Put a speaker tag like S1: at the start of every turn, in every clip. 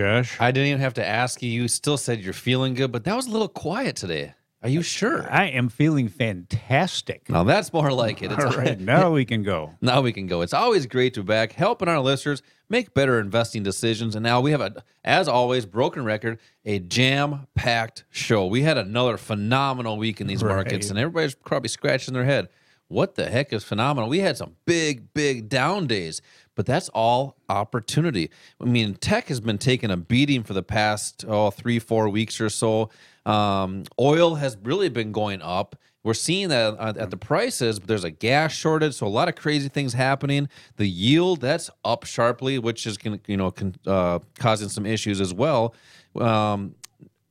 S1: Josh?
S2: I didn't even have to ask you. You still said you're feeling good, but that was a little quiet today. Are you sure?
S1: I am feeling fantastic.
S2: Now that's more like it. It's
S1: All right, now we can go.
S2: Now we can go. It's always great to be back helping our listeners make better investing decisions. And now we have a, as always, broken record, a jam-packed show. We had another phenomenal week in these markets, and everybody's probably scratching their head. What the heck is phenomenal? We had some big, big down days, but that's all opportunity. I mean, tech has been taking a beating for the past oh three, four weeks or so. Um, oil has really been going up. We're seeing that at, the prices. But there's a gas shortage, so a lot of crazy things happening. The yield that's up sharply, which is going you know uh, causing some issues as well. Um,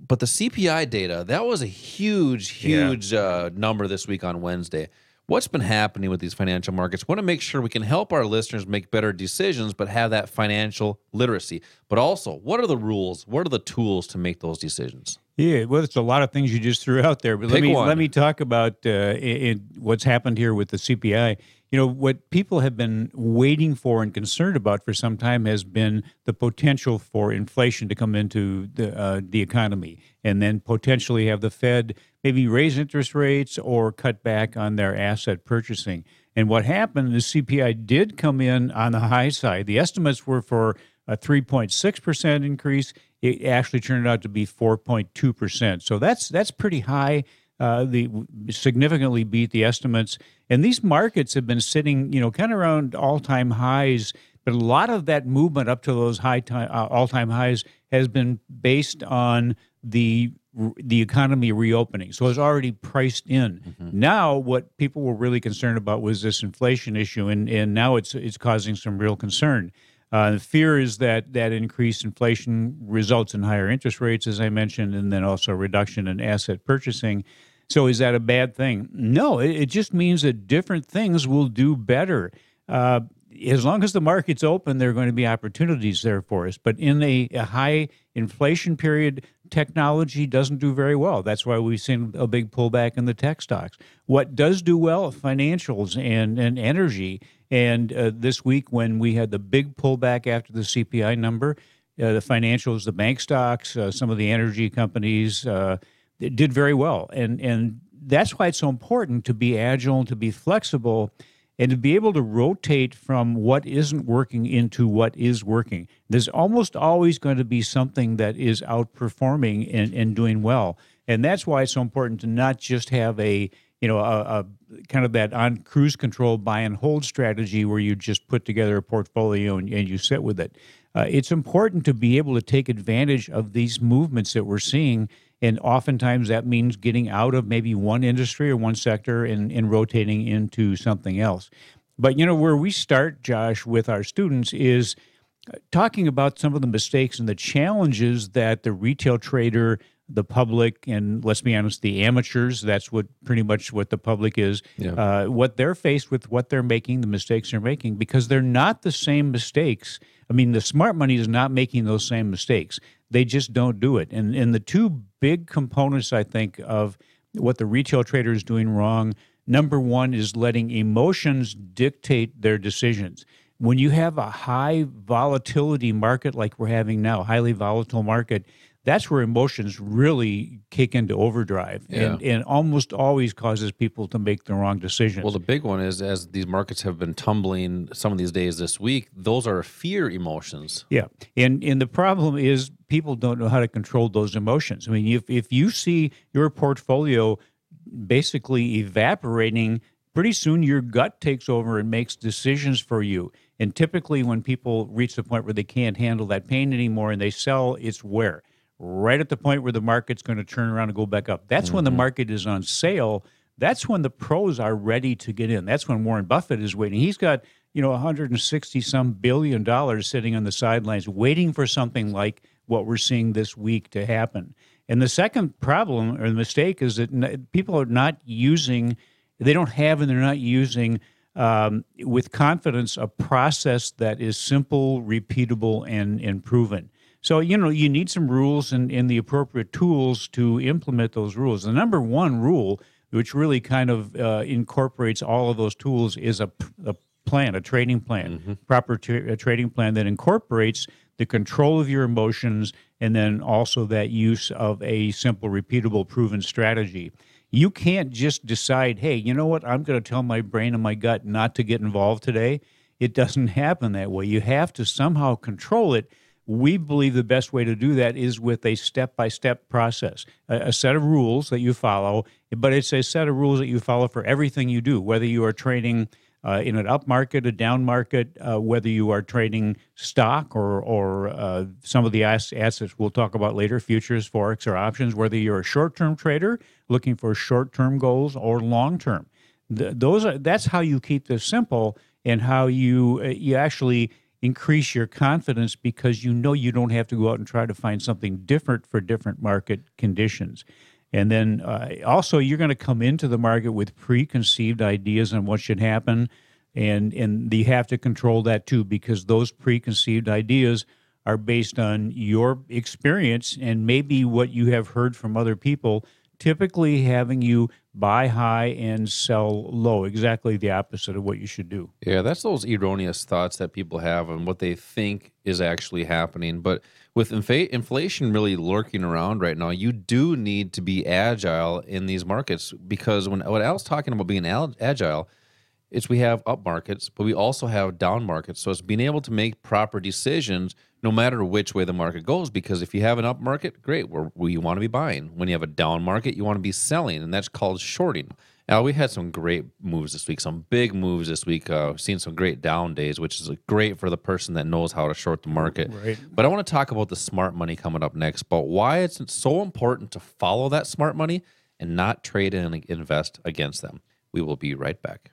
S2: but the CPI data that was a huge,
S1: Yeah.
S2: huge uh, number this week on Wednesday. What's been happening with these financial markets? Want to make sure we can help our listeners make better decisions, but have that financial literacy. But also, what are the rules? What are the tools to make those decisions?
S1: Yeah, well, it's a lot of things you just threw out there. But let me
S2: one.
S1: let me talk about uh, in what's happened here with the CPI. You know, what people have been waiting for and concerned about for some time has been the potential for inflation to come into the uh, the economy, and then potentially have the Fed maybe raise interest rates or cut back on their asset purchasing. And what happened? The CPI did come in on the high side. The estimates were for a 3.6% increase. It actually turned out to be 4.2%. So that's that's pretty high. Uh, the significantly beat the estimates. And these markets have been sitting, you know, kind of around all-time highs. But a lot of that movement up to those high time, uh, all-time highs has been based on the the economy reopening. So it's already priced in. Now, what people were really concerned about was this inflation issue, and, and now it's it's causing some real concern. Uh, the fear is that that increased inflation results in higher interest rates, as I mentioned, and then also reduction in asset purchasing. So, is that a bad thing? No, it, it just means that different things will do better. Uh, as long as the market's open, there are going to be opportunities there for us. But in a, a high inflation period, technology doesn't do very well. That's why we've seen a big pullback in the tech stocks. What does do well? Financials and, and energy. And uh, this week, when we had the big pullback after the CPI number, uh, the financials, the bank stocks, uh, some of the energy companies uh, did very well. And, and that's why it's so important to be agile, to be flexible, and to be able to rotate from what isn't working into what is working. There's almost always going to be something that is outperforming and, and doing well. And that's why it's so important to not just have a you know a, a kind of that on cruise control buy and hold strategy where you just put together a portfolio and, and you sit with it. Uh, it's important to be able to take advantage of these movements that we're seeing and oftentimes that means getting out of maybe one industry or one sector and, and rotating into something else. But you know, where we start, Josh, with our students is uh, talking about some of the mistakes and the challenges that the retail trader, the public, and let's be honest, the amateurs, that's what pretty much what the public is, uh, what they're faced with, what they're making, the mistakes they're making, because they're not the same mistakes. I mean, the smart money is not making those same mistakes. They just don't do it. And and the two big components I think of what the retail trader is doing wrong. Number one is letting emotions dictate their decisions. When you have a high volatility market like we're having now, highly volatile market, that's where emotions really kick into overdrive and, and almost always causes people to make the wrong decisions.
S2: Well, the big one is as these markets have been tumbling some of these days this week, those are fear emotions.
S1: Yeah, and and the problem is people don't know how to control those emotions. I mean, if if you see your portfolio basically evaporating, pretty soon your gut takes over and makes decisions for you. And typically, when people reach the point where they can't handle that pain anymore and they sell, it's where right at the point where the market's going to turn around and go back up. That's when the market is on sale. That's when the pros are ready to get in. That's when Warren Buffett is waiting. He's got you know 160 some billion dollars sitting on the sidelines waiting for something like what we're seeing this week to happen. And the second problem or the mistake is that people are not using, they don't have and they're not using um, with confidence a process that is simple, repeatable, and, and proven. So, you know, you need some rules and, and the appropriate tools to implement those rules. The number one rule, which really kind of uh, incorporates all of those tools, is a, a plan, a trading plan, proper tra- a trading plan that incorporates the control of your emotions and then also that use of a simple, repeatable, proven strategy. You can't just decide, hey, you know what, I'm going to tell my brain and my gut not to get involved today. It doesn't happen that way. You have to somehow control it. We believe the best way to do that is with a step by step process, a, a set of rules that you follow, but it's a set of rules that you follow for everything you do, whether you are trading uh, in an up market, a down market, uh, whether you are trading stock or, or uh, some of the assets we'll talk about later, futures, forex, or options, whether you're a short term trader looking for short term goals or long term. Th- those that's how you keep this simple and how you uh, you actually increase your confidence because you know you don't have to go out and try to find something different for different market conditions. And then uh, also, you're going to come into the market with preconceived ideas on what should happen, and and you have to control that too because those preconceived ideas are based on your experience and maybe what you have heard from other people. Typically, having you buy high and sell low, exactly the opposite of what you should do.
S2: Yeah, that's those erroneous thoughts that people have and what they think is actually happening. But with inflation really lurking around right now, you do need to be agile in these markets because when what Al's talking about being agile, it's we have up markets, but we also have down markets. So it's being able to make proper decisions no matter which way the market goes. Because if you have an up market, great, where we want to be buying. When you have a down market, you want to be selling, and that's called shorting. Al, we had some great moves this week, some big moves this week. Uh, we've seen some great down days, which is great for the person that knows how to short the market.
S1: Right.
S2: But I want to talk about the smart money coming up next, but why it's so important to follow that smart money and not trade and invest against them. We will be right back.